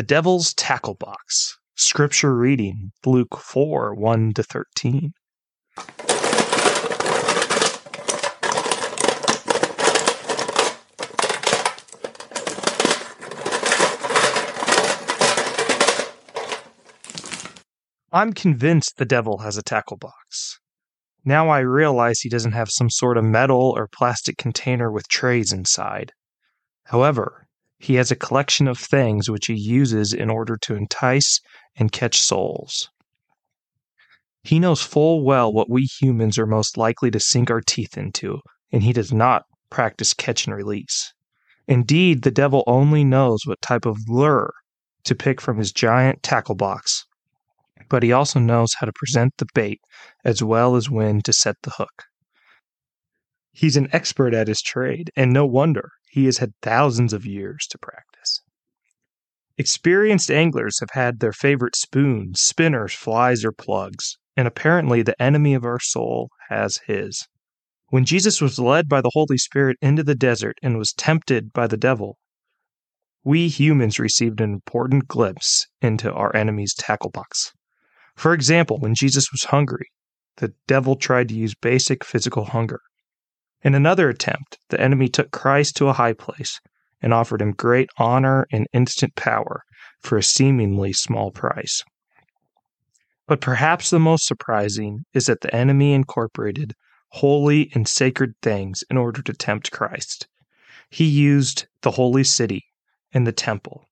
The Devil's Tackle Box. Scripture reading Luke 4 1 to 13. I'm convinced the devil has a tackle box. Now I realize he doesn't have some sort of metal or plastic container with trays inside. However, he has a collection of things which he uses in order to entice and catch souls. He knows full well what we humans are most likely to sink our teeth into, and he does not practice catch and release. Indeed, the devil only knows what type of lure to pick from his giant tackle box but he also knows how to present the bait as well as when to set the hook. He's an expert at his trade, and no wonder he has had thousands of years to practice. Experienced anglers have had their favorite spoons, spinners, flies, or plugs, and apparently the enemy of our soul has his. When Jesus was led by the Holy Spirit into the desert and was tempted by the devil, we humans received an important glimpse into our enemy's tackle box. For example, when Jesus was hungry, the devil tried to use basic physical hunger. In another attempt, the enemy took Christ to a high place and offered him great honor and instant power for a seemingly small price. But perhaps the most surprising is that the enemy incorporated holy and sacred things in order to tempt Christ. He used the holy city and the temple,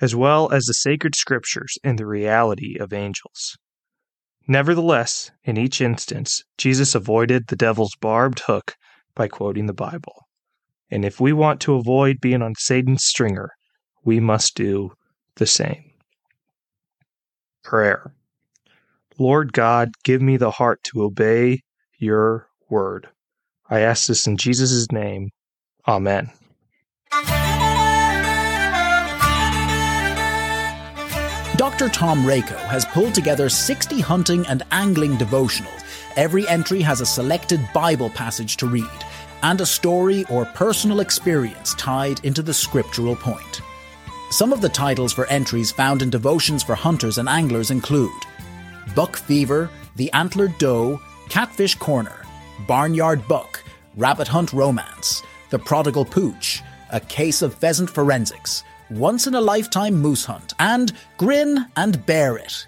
as well as the sacred scriptures and the reality of angels. Nevertheless, in each instance, Jesus avoided the devil's barbed hook by quoting the Bible. And if we want to avoid being on Satan's stringer, we must do the same. Prayer Lord God, give me the heart to obey your word. I ask this in Jesus' name. Amen. Dr. Tom Rakow has pulled together 60 hunting and angling devotionals. Every entry has a selected Bible passage to read and a story or personal experience tied into the scriptural point. Some of the titles for entries found in devotions for hunters and anglers include Buck Fever, The Antlered Doe, Catfish Corner, Barnyard Buck, Rabbit Hunt Romance, The Prodigal Pooch, A Case of Pheasant Forensics, once in a lifetime moose hunt, and grin and bear it.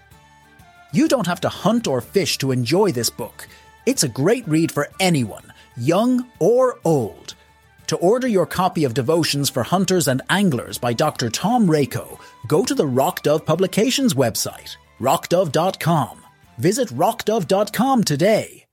You don't have to hunt or fish to enjoy this book. It's a great read for anyone, young or old. To order your copy of Devotions for Hunters and Anglers by Dr. Tom Rakow, go to the Rock Dove Publications website, rockdove.com. Visit rockdove.com today.